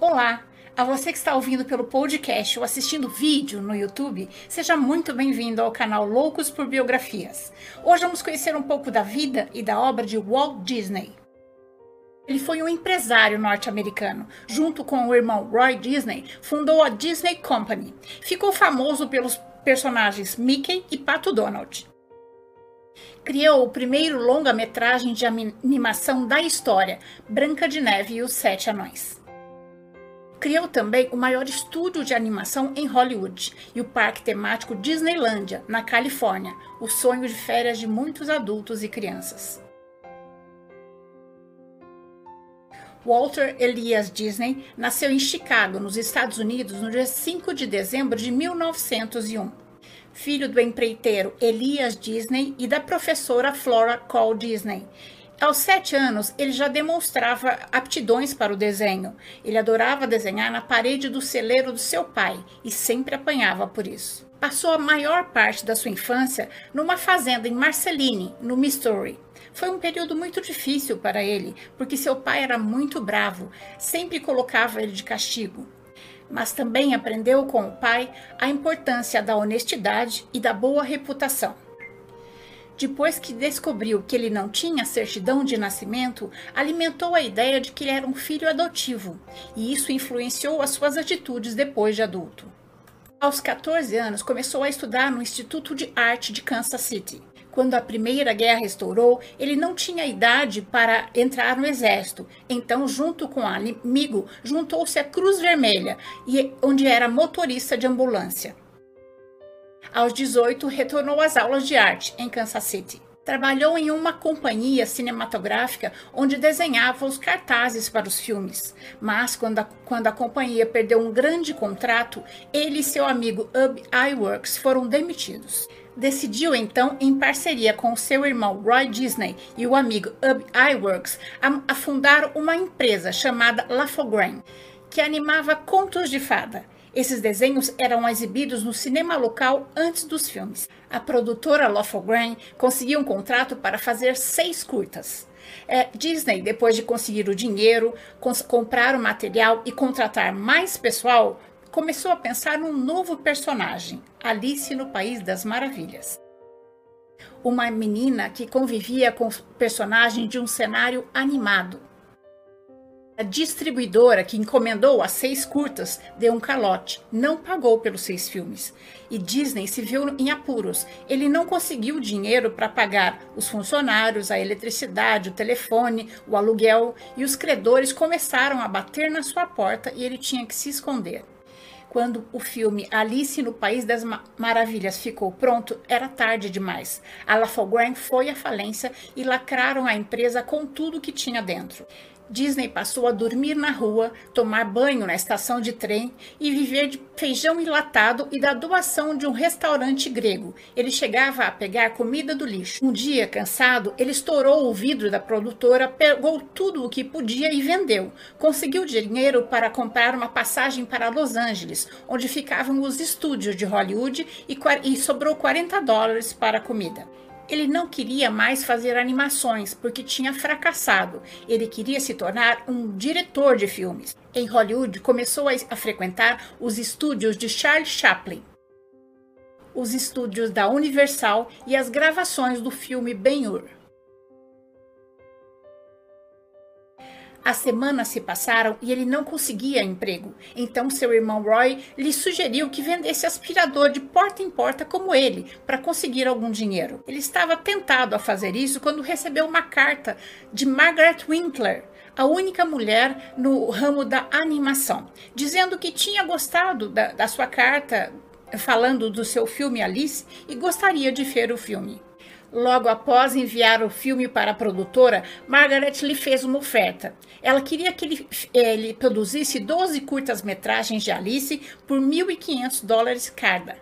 Olá! A você que está ouvindo pelo podcast ou assistindo vídeo no YouTube, seja muito bem-vindo ao canal Loucos por Biografias. Hoje vamos conhecer um pouco da vida e da obra de Walt Disney. Ele foi um empresário norte-americano. Junto com o irmão Roy Disney, fundou a Disney Company. Ficou famoso pelos personagens Mickey e Pato Donald. Criou o primeiro longa-metragem de animação da história, Branca de Neve e os Sete Anões. Criou também o maior estúdio de animação em Hollywood e o parque temático Disneylandia, na Califórnia, o sonho de férias de muitos adultos e crianças. Walter Elias Disney nasceu em Chicago, nos Estados Unidos, no dia 5 de dezembro de 1901. Filho do empreiteiro Elias Disney e da professora Flora Cole Disney, aos sete anos, ele já demonstrava aptidões para o desenho. Ele adorava desenhar na parede do celeiro do seu pai e sempre apanhava por isso. Passou a maior parte da sua infância numa fazenda em Marceline, no Missouri. Foi um período muito difícil para ele, porque seu pai era muito bravo, sempre colocava ele de castigo. Mas também aprendeu com o pai a importância da honestidade e da boa reputação. Depois que descobriu que ele não tinha certidão de nascimento, alimentou a ideia de que ele era um filho adotivo, e isso influenciou as suas atitudes depois de adulto. Aos 14 anos, começou a estudar no Instituto de Arte de Kansas City. Quando a Primeira Guerra estourou, ele não tinha idade para entrar no exército. Então, junto com amigo, juntou-se à Cruz Vermelha, onde era motorista de ambulância. Aos 18, retornou às aulas de arte em Kansas City. Trabalhou em uma companhia cinematográfica onde desenhava os cartazes para os filmes. Mas, quando a, quando a companhia perdeu um grande contrato, ele e seu amigo Ub Iwerks foram demitidos. Decidiu então, em parceria com seu irmão Roy Disney e o amigo Ub Iwerks, a, fundar uma empresa chamada Lafograin, que animava contos de fada. Esses desenhos eram exibidos no cinema local antes dos filmes. A produtora Lofograin conseguiu um contrato para fazer seis curtas. É, Disney, depois de conseguir o dinheiro, comprar o material e contratar mais pessoal, começou a pensar num novo personagem, Alice no País das Maravilhas. Uma menina que convivia com o personagem de um cenário animado, a distribuidora que encomendou as seis curtas deu um calote, não pagou pelos seis filmes. E Disney se viu em apuros. Ele não conseguiu dinheiro para pagar os funcionários, a eletricidade, o telefone, o aluguel, e os credores começaram a bater na sua porta e ele tinha que se esconder. Quando o filme Alice no País das Maravilhas ficou pronto, era tarde demais. A Lafograin foi à falência e lacraram a empresa com tudo que tinha dentro. Disney passou a dormir na rua, tomar banho na estação de trem e viver de feijão enlatado e da doação de um restaurante grego. Ele chegava a pegar comida do lixo. Um dia, cansado, ele estourou o vidro da produtora, pegou tudo o que podia e vendeu. Conseguiu dinheiro para comprar uma passagem para Los Angeles, onde ficavam os estúdios de Hollywood, e, e sobrou 40 dólares para a comida. Ele não queria mais fazer animações porque tinha fracassado. Ele queria se tornar um diretor de filmes. Em Hollywood, começou a frequentar os estúdios de Charles Chaplin, os estúdios da Universal e as gravações do filme Ben-Hur. As semanas se passaram e ele não conseguia emprego. Então seu irmão Roy lhe sugeriu que vendesse aspirador de porta em porta como ele, para conseguir algum dinheiro. Ele estava tentado a fazer isso quando recebeu uma carta de Margaret Winkler, a única mulher no ramo da animação, dizendo que tinha gostado da, da sua carta falando do seu filme Alice e gostaria de ver o filme. Logo após enviar o filme para a produtora, Margaret lhe fez uma oferta. Ela queria que ele, ele produzisse 12 curtas-metragens de Alice por 1.500 dólares cada.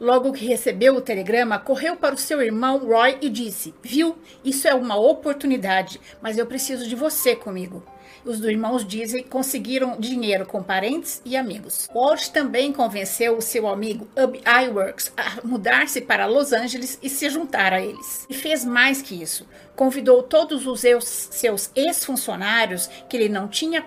Logo que recebeu o telegrama, correu para o seu irmão Roy e disse: Viu, isso é uma oportunidade, mas eu preciso de você comigo os irmãos Disney conseguiram dinheiro com parentes e amigos. Walt também convenceu o seu amigo Ub Iwerks a mudar-se para Los Angeles e se juntar a eles. E fez mais que isso. Convidou todos os seus ex-funcionários que ele não tinha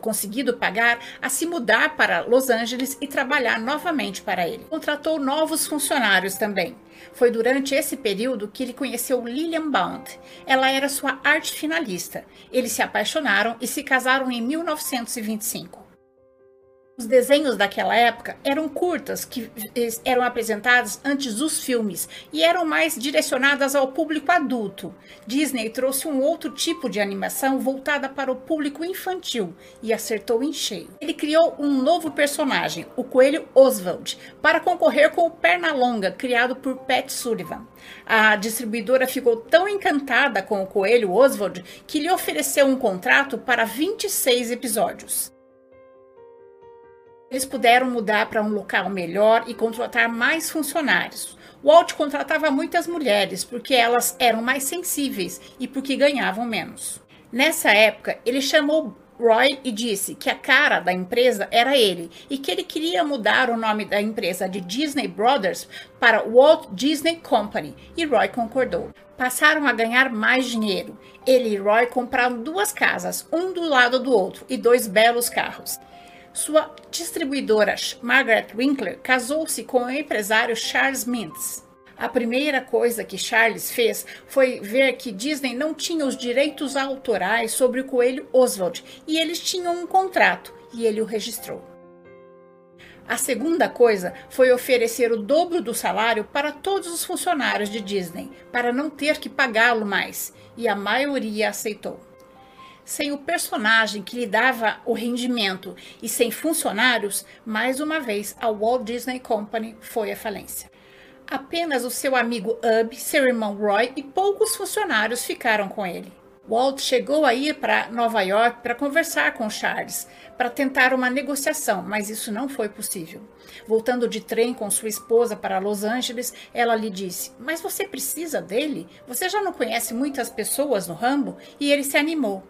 conseguido pagar a se mudar para Los Angeles e trabalhar novamente para ele. Contratou novos funcionários também. Foi durante esse período que ele conheceu Lillian Bound. Ela era sua arte finalista. Eles se apaixonaram e se casaram em 1925. Os desenhos daquela época eram curtas, que eram apresentadas antes dos filmes e eram mais direcionadas ao público adulto. Disney trouxe um outro tipo de animação voltada para o público infantil e acertou em cheio. Ele criou um novo personagem, o coelho Oswald, para concorrer com o Pernalonga, criado por Pat Sullivan. A distribuidora ficou tão encantada com o coelho Oswald que lhe ofereceu um contrato para 26 episódios. Eles puderam mudar para um local melhor e contratar mais funcionários. Walt contratava muitas mulheres porque elas eram mais sensíveis e porque ganhavam menos. Nessa época, ele chamou Roy e disse que a cara da empresa era ele e que ele queria mudar o nome da empresa de Disney Brothers para Walt Disney Company e Roy concordou. Passaram a ganhar mais dinheiro. Ele e Roy compraram duas casas, um do lado do outro, e dois belos carros. Sua distribuidora, Margaret Winkler, casou-se com o empresário Charles Mintz. A primeira coisa que Charles fez foi ver que Disney não tinha os direitos autorais sobre o coelho Oswald e eles tinham um contrato e ele o registrou. A segunda coisa foi oferecer o dobro do salário para todos os funcionários de Disney, para não ter que pagá-lo mais, e a maioria aceitou sem o personagem que lhe dava o rendimento e sem funcionários, mais uma vez a Walt Disney Company foi à falência. Apenas o seu amigo Ub, seu irmão Roy e poucos funcionários ficaram com ele. Walt chegou a ir para Nova York para conversar com Charles, para tentar uma negociação, mas isso não foi possível. Voltando de trem com sua esposa para Los Angeles, ela lhe disse: Mas você precisa dele? Você já não conhece muitas pessoas no ramo? E ele se animou.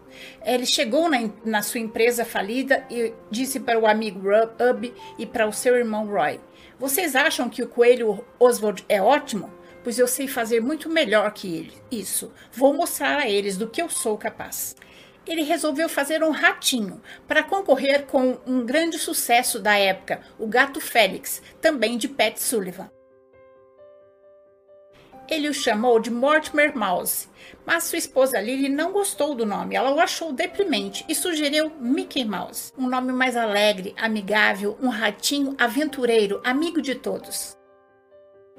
Ele chegou na, na sua empresa falida e disse para o amigo Ub e para o seu irmão Roy: Vocês acham que o coelho Oswald é ótimo? Pois eu sei fazer muito melhor que ele. Isso, vou mostrar a eles do que eu sou capaz. Ele resolveu fazer um ratinho para concorrer com um grande sucesso da época, o Gato Félix, também de Pat Sullivan. Ele o chamou de Mortimer Mouse, mas sua esposa Lily não gostou do nome. Ela o achou deprimente e sugeriu Mickey Mouse, um nome mais alegre, amigável, um ratinho aventureiro, amigo de todos.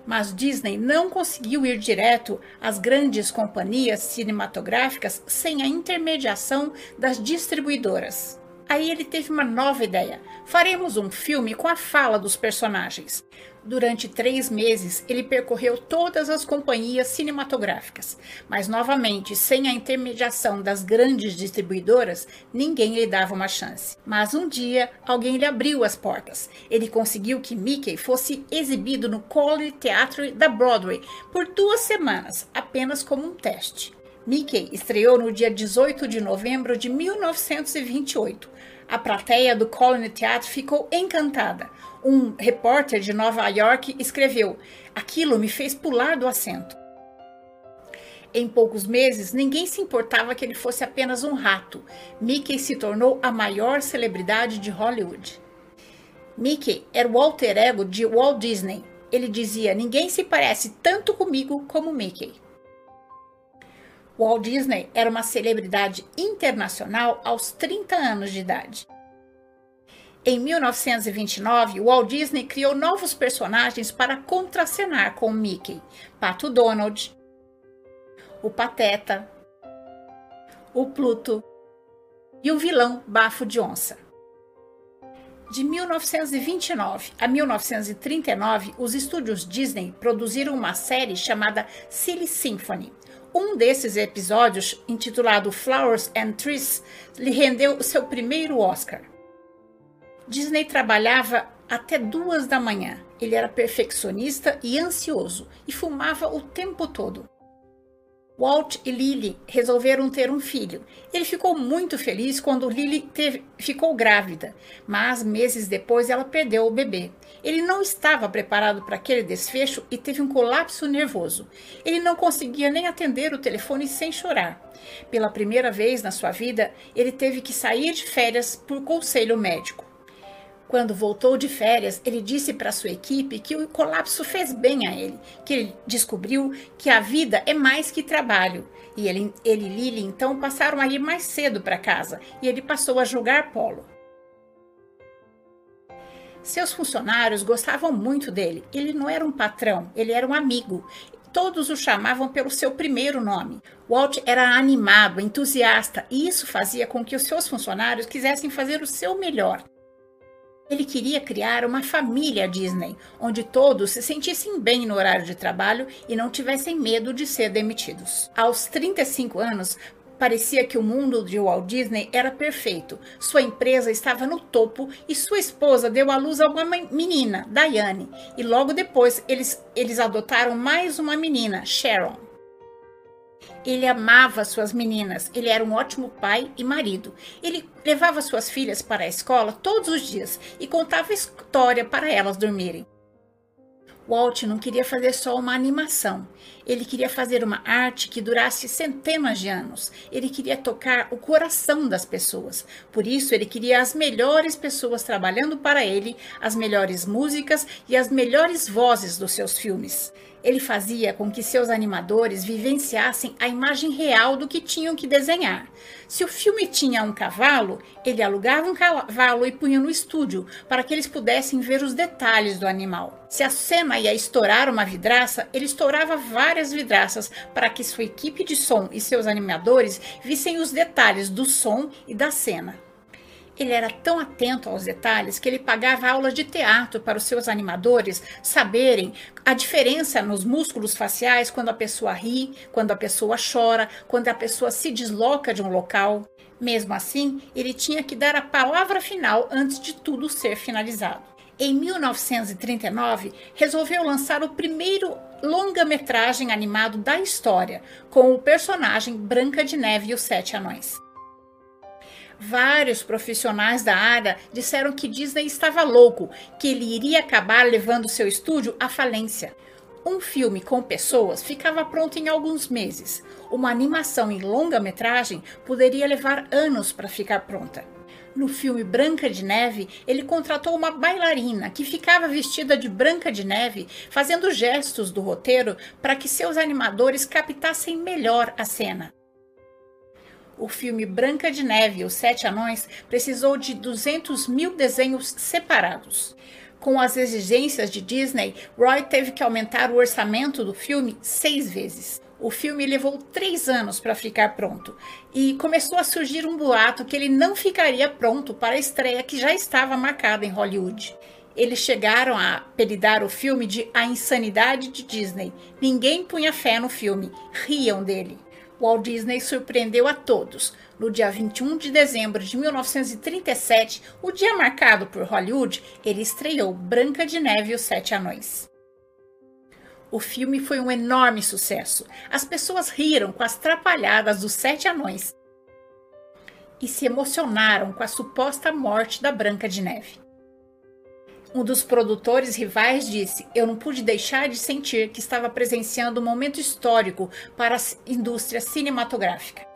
Mas Disney não conseguiu ir direto às grandes companhias cinematográficas sem a intermediação das distribuidoras. Aí ele teve uma nova ideia: faremos um filme com a fala dos personagens. Durante três meses, ele percorreu todas as companhias cinematográficas, mas novamente, sem a intermediação das grandes distribuidoras, ninguém lhe dava uma chance. Mas um dia, alguém lhe abriu as portas. Ele conseguiu que Mickey fosse exibido no College Theatre da Broadway por duas semanas, apenas como um teste. Mickey estreou no dia 18 de novembro de 1928. A plateia do Colony Theatre ficou encantada. Um repórter de Nova York escreveu: Aquilo me fez pular do assento. Em poucos meses, ninguém se importava que ele fosse apenas um rato. Mickey se tornou a maior celebridade de Hollywood. Mickey era o alter ego de Walt Disney. Ele dizia: Ninguém se parece tanto comigo como Mickey. Walt Disney era uma celebridade internacional aos 30 anos de idade. Em 1929, Walt Disney criou novos personagens para contracenar com Mickey: Pato Donald, o Pateta, o Pluto e o vilão Bafo de Onça. De 1929 a 1939, os estúdios Disney produziram uma série chamada Silly Symphony, um desses episódios, intitulado Flowers and Trees, lhe rendeu o seu primeiro Oscar. Disney trabalhava até duas da manhã. Ele era perfeccionista e ansioso e fumava o tempo todo. Walt e Lily resolveram ter um filho. Ele ficou muito feliz quando Lily teve, ficou grávida, mas meses depois ela perdeu o bebê. Ele não estava preparado para aquele desfecho e teve um colapso nervoso. Ele não conseguia nem atender o telefone sem chorar. Pela primeira vez na sua vida, ele teve que sair de férias por conselho médico. Quando voltou de férias, ele disse para sua equipe que o colapso fez bem a ele, que ele descobriu que a vida é mais que trabalho. E ele, ele e Lily então passaram a ir mais cedo para casa e ele passou a jogar polo. Seus funcionários gostavam muito dele. Ele não era um patrão, ele era um amigo. Todos o chamavam pelo seu primeiro nome. Walt era animado, entusiasta, e isso fazia com que os seus funcionários quisessem fazer o seu melhor. Ele queria criar uma família Disney, onde todos se sentissem bem no horário de trabalho e não tivessem medo de ser demitidos. Aos 35 anos, parecia que o mundo de Walt Disney era perfeito. Sua empresa estava no topo e sua esposa deu à luz a uma menina, Diane, e logo depois eles, eles adotaram mais uma menina, Sharon. Ele amava suas meninas, ele era um ótimo pai e marido. Ele levava suas filhas para a escola todos os dias e contava história para elas dormirem. Walt não queria fazer só uma animação. Ele queria fazer uma arte que durasse centenas de anos. Ele queria tocar o coração das pessoas. Por isso, ele queria as melhores pessoas trabalhando para ele, as melhores músicas e as melhores vozes dos seus filmes. Ele fazia com que seus animadores vivenciassem a imagem real do que tinham que desenhar. Se o filme tinha um cavalo, ele alugava um cavalo e punha no estúdio para que eles pudessem ver os detalhes do animal. Se a cena ia estourar uma vidraça, ele estourava várias vidraças para que sua equipe de som e seus animadores vissem os detalhes do som e da cena. Ele era tão atento aos detalhes que ele pagava aulas de teatro para os seus animadores saberem a diferença nos músculos faciais quando a pessoa ri, quando a pessoa chora, quando a pessoa se desloca de um local. Mesmo assim, ele tinha que dar a palavra final antes de tudo ser finalizado. Em 1939, resolveu lançar o primeiro longa-metragem animado da história, com o personagem Branca de Neve e os Sete Anões. Vários profissionais da área disseram que Disney estava louco, que ele iria acabar levando seu estúdio à falência. Um filme com pessoas ficava pronto em alguns meses. Uma animação em longa-metragem poderia levar anos para ficar pronta. No filme Branca de Neve, ele contratou uma bailarina que ficava vestida de Branca de Neve, fazendo gestos do roteiro para que seus animadores captassem melhor a cena o filme Branca de Neve e os Sete Anões precisou de 200 mil desenhos separados. Com as exigências de Disney, Roy teve que aumentar o orçamento do filme seis vezes. O filme levou três anos para ficar pronto e começou a surgir um boato que ele não ficaria pronto para a estreia que já estava marcada em Hollywood. Eles chegaram a apelidar o filme de A Insanidade de Disney. Ninguém punha fé no filme, riam dele. Walt Disney surpreendeu a todos. No dia 21 de dezembro de 1937, o dia marcado por Hollywood, ele estreou Branca de Neve e os Sete Anões. O filme foi um enorme sucesso. As pessoas riram com as trapalhadas dos Sete Anões e se emocionaram com a suposta morte da Branca de Neve. Um dos produtores rivais disse: Eu não pude deixar de sentir que estava presenciando um momento histórico para a indústria cinematográfica.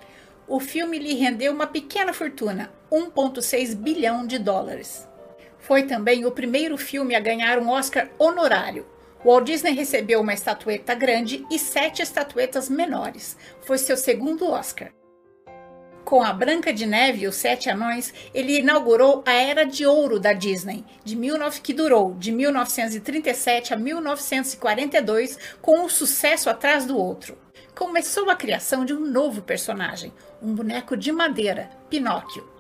O filme lhe rendeu uma pequena fortuna, 1,6 bilhão de dólares. Foi também o primeiro filme a ganhar um Oscar honorário. Walt Disney recebeu uma estatueta grande e sete estatuetas menores. Foi seu segundo Oscar. Com a Branca de Neve e os Sete Anões, ele inaugurou a Era de Ouro da Disney, de 19, que durou de 1937 a 1942, com um sucesso atrás do outro. Começou a criação de um novo personagem, um boneco de madeira, Pinóquio.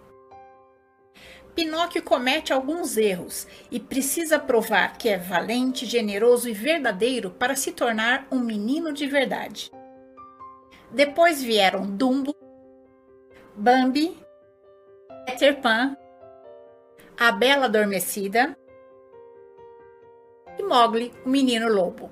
Pinóquio comete alguns erros e precisa provar que é valente, generoso e verdadeiro para se tornar um menino de verdade. Depois vieram Dumbo, Bambi, Peter Pan, A Bela Adormecida e Mowgli, o Menino Lobo.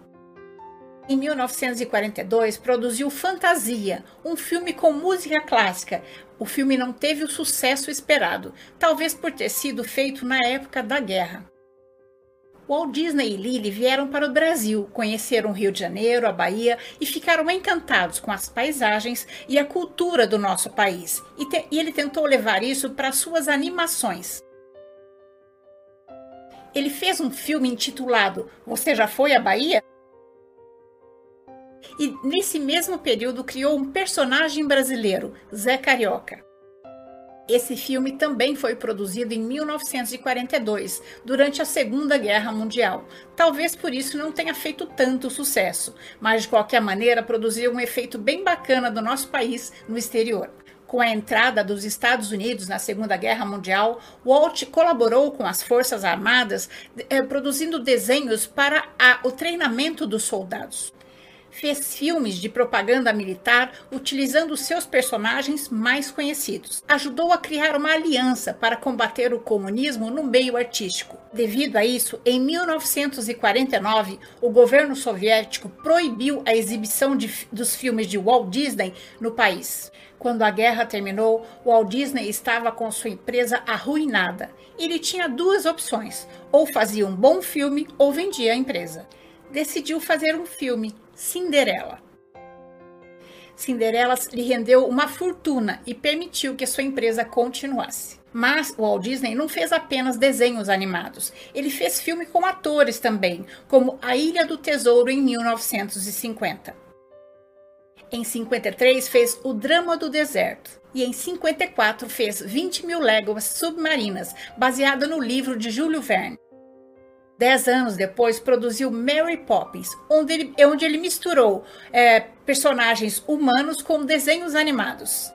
Em 1942, produziu Fantasia, um filme com música clássica. O filme não teve o sucesso esperado, talvez por ter sido feito na época da guerra. Walt Disney e Lily vieram para o Brasil, conheceram o Rio de Janeiro, a Bahia e ficaram encantados com as paisagens e a cultura do nosso país. E, te, e ele tentou levar isso para suas animações. Ele fez um filme intitulado Você já foi à Bahia? E nesse mesmo período criou um personagem brasileiro, Zé Carioca. Esse filme também foi produzido em 1942, durante a Segunda Guerra Mundial. Talvez por isso não tenha feito tanto sucesso, mas de qualquer maneira produziu um efeito bem bacana do nosso país no exterior. Com a entrada dos Estados Unidos na Segunda Guerra Mundial, Walt colaborou com as Forças Armadas, eh, produzindo desenhos para a, o treinamento dos soldados fez filmes de propaganda militar utilizando seus personagens mais conhecidos. Ajudou a criar uma aliança para combater o comunismo no meio artístico. Devido a isso, em 1949, o governo soviético proibiu a exibição de, dos filmes de Walt Disney no país. Quando a guerra terminou, Walt Disney estava com sua empresa arruinada. Ele tinha duas opções: ou fazia um bom filme ou vendia a empresa. Decidiu fazer um filme Cinderela. Cinderela lhe rendeu uma fortuna e permitiu que sua empresa continuasse. Mas o Walt Disney não fez apenas desenhos animados. Ele fez filme com atores também, como A Ilha do Tesouro em 1950. Em 53 fez O Drama do Deserto e em 54 fez 20 mil léguas submarinas, baseado no livro de Júlio Verne. Dez anos depois, produziu Mary Poppins, onde ele, onde ele misturou é, personagens humanos com desenhos animados.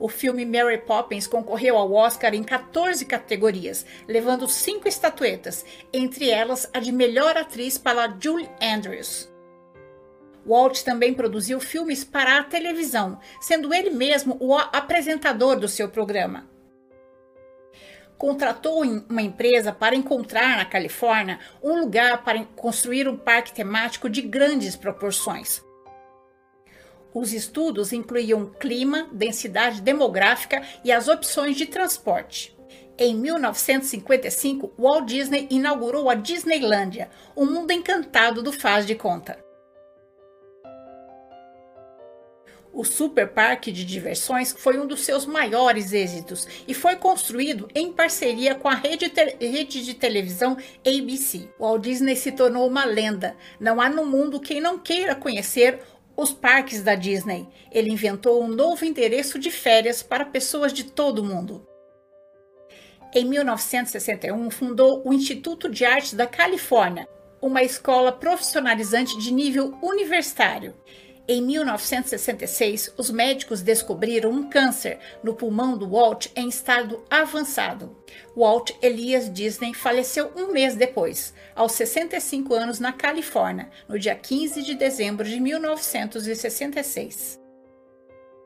O filme Mary Poppins concorreu ao Oscar em 14 categorias, levando cinco estatuetas, entre elas a de melhor atriz para Julie Andrews. Walt também produziu filmes para a televisão, sendo ele mesmo o apresentador do seu programa contratou uma empresa para encontrar na Califórnia um lugar para construir um parque temático de grandes proporções. Os estudos incluíam clima, densidade demográfica e as opções de transporte. Em 1955, Walt Disney inaugurou a Disneylândia, um mundo encantado do faz de conta. O Super Parque de Diversões foi um dos seus maiores êxitos e foi construído em parceria com a rede, rede, de televisão ABC. Walt Disney se tornou uma lenda. Não há no mundo quem não queira conhecer os parques da Disney. Ele inventou um novo endereço de férias para pessoas de todo o mundo. Em 1961, fundou o Instituto de Arte da Califórnia, uma escola profissionalizante de nível universitário. Em 1966, os médicos descobriram um câncer no pulmão do Walt em estado avançado. Walt Elias Disney faleceu um mês depois, aos 65 anos, na Califórnia, no dia 15 de dezembro de 1966.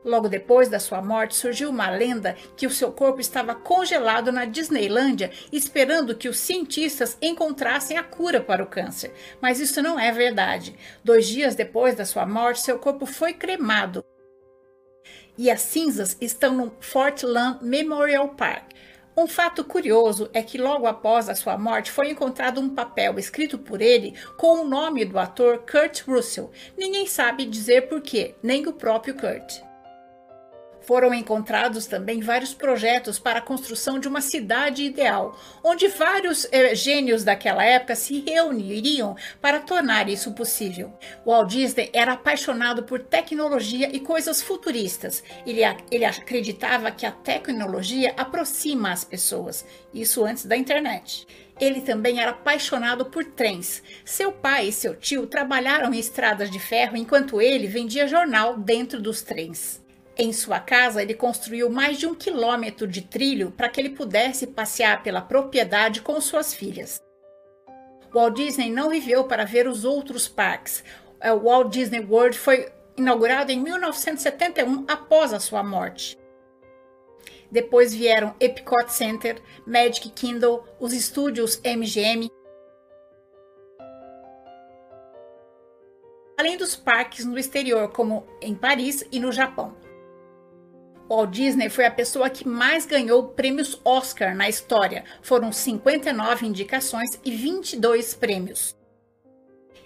Logo depois da sua morte, surgiu uma lenda que o seu corpo estava congelado na Disneylândia, esperando que os cientistas encontrassem a cura para o câncer. Mas isso não é verdade. Dois dias depois da sua morte, seu corpo foi cremado. E as cinzas estão no Fort Lam Memorial Park. Um fato curioso é que logo após a sua morte foi encontrado um papel escrito por ele com o nome do ator Kurt Russell. Ninguém sabe dizer porquê, nem o próprio Kurt. Foram encontrados também vários projetos para a construção de uma cidade ideal, onde vários eh, gênios daquela época se reuniriam para tornar isso possível. Walt Disney era apaixonado por tecnologia e coisas futuristas. Ele, ele acreditava que a tecnologia aproxima as pessoas, isso antes da internet. Ele também era apaixonado por trens. Seu pai e seu tio trabalharam em estradas de ferro enquanto ele vendia jornal dentro dos trens. Em sua casa, ele construiu mais de um quilômetro de trilho para que ele pudesse passear pela propriedade com suas filhas. Walt Disney não viveu para ver os outros parques. É, o Walt Disney World foi inaugurado em 1971 após a sua morte. Depois vieram Epcot Center, Magic Kingdom, os estúdios MGM além dos parques no exterior, como em Paris e no Japão. Walt Disney foi a pessoa que mais ganhou prêmios Oscar na história. Foram 59 indicações e 22 prêmios.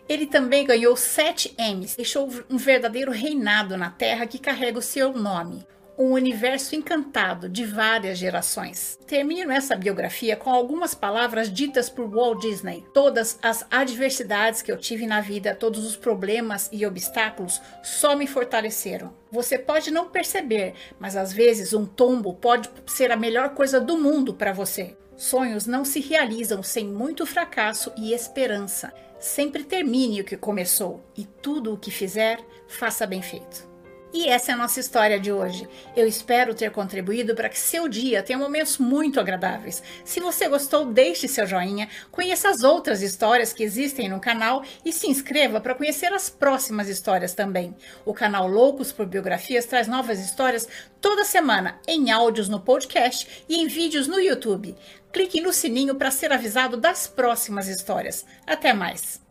Ele também ganhou 7 Emmys, deixou um verdadeiro reinado na Terra que carrega o seu nome um universo encantado de várias gerações. Termino essa biografia com algumas palavras ditas por Walt Disney. Todas as adversidades que eu tive na vida, todos os problemas e obstáculos só me fortaleceram. Você pode não perceber, mas às vezes um tombo pode ser a melhor coisa do mundo para você. Sonhos não se realizam sem muito fracasso e esperança. Sempre termine o que começou e tudo o que fizer, faça bem feito. E essa é a nossa história de hoje. Eu espero ter contribuído para que seu dia tenha momentos muito agradáveis. Se você gostou, deixe seu joinha, conheça as outras histórias que existem no canal e se inscreva para conhecer as próximas histórias também. O canal Loucos por Biografias traz novas histórias toda semana em áudios no podcast e em vídeos no YouTube. Clique no sininho para ser avisado das próximas histórias. Até mais!